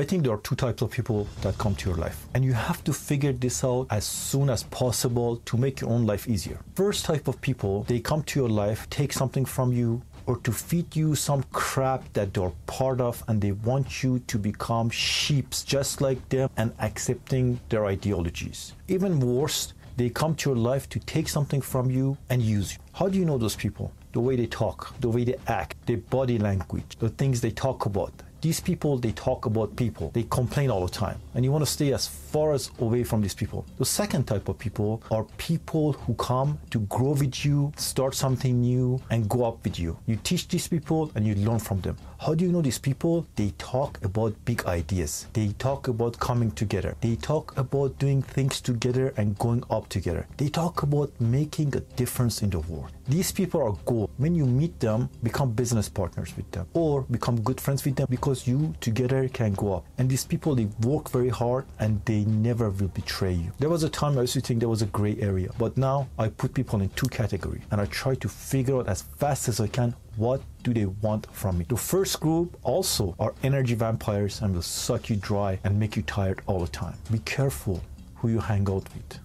I think there are two types of people that come to your life, and you have to figure this out as soon as possible to make your own life easier. First type of people, they come to your life, take something from you, or to feed you some crap that they're part of and they want you to become sheeps just like them and accepting their ideologies. Even worse, they come to your life to take something from you and use you. How do you know those people? The way they talk, the way they act, their body language, the things they talk about. These people, they talk about people. They complain all the time. And you want to stay as far as away from these people. The second type of people are people who come to grow with you, start something new, and go up with you. You teach these people and you learn from them. How do you know these people? They talk about big ideas. They talk about coming together. They talk about doing things together and going up together. They talk about making a difference in the world. These people are gold. When you meet them, become business partners with them or become good friends with them because you together can go up. And these people, they work very hard and they never will betray you. There was a time I used to think there was a gray area, but now I put people in two categories and I try to figure out as fast as I can what do they want from me? The first group also are energy vampires and will suck you dry and make you tired all the time. Be careful who you hang out with.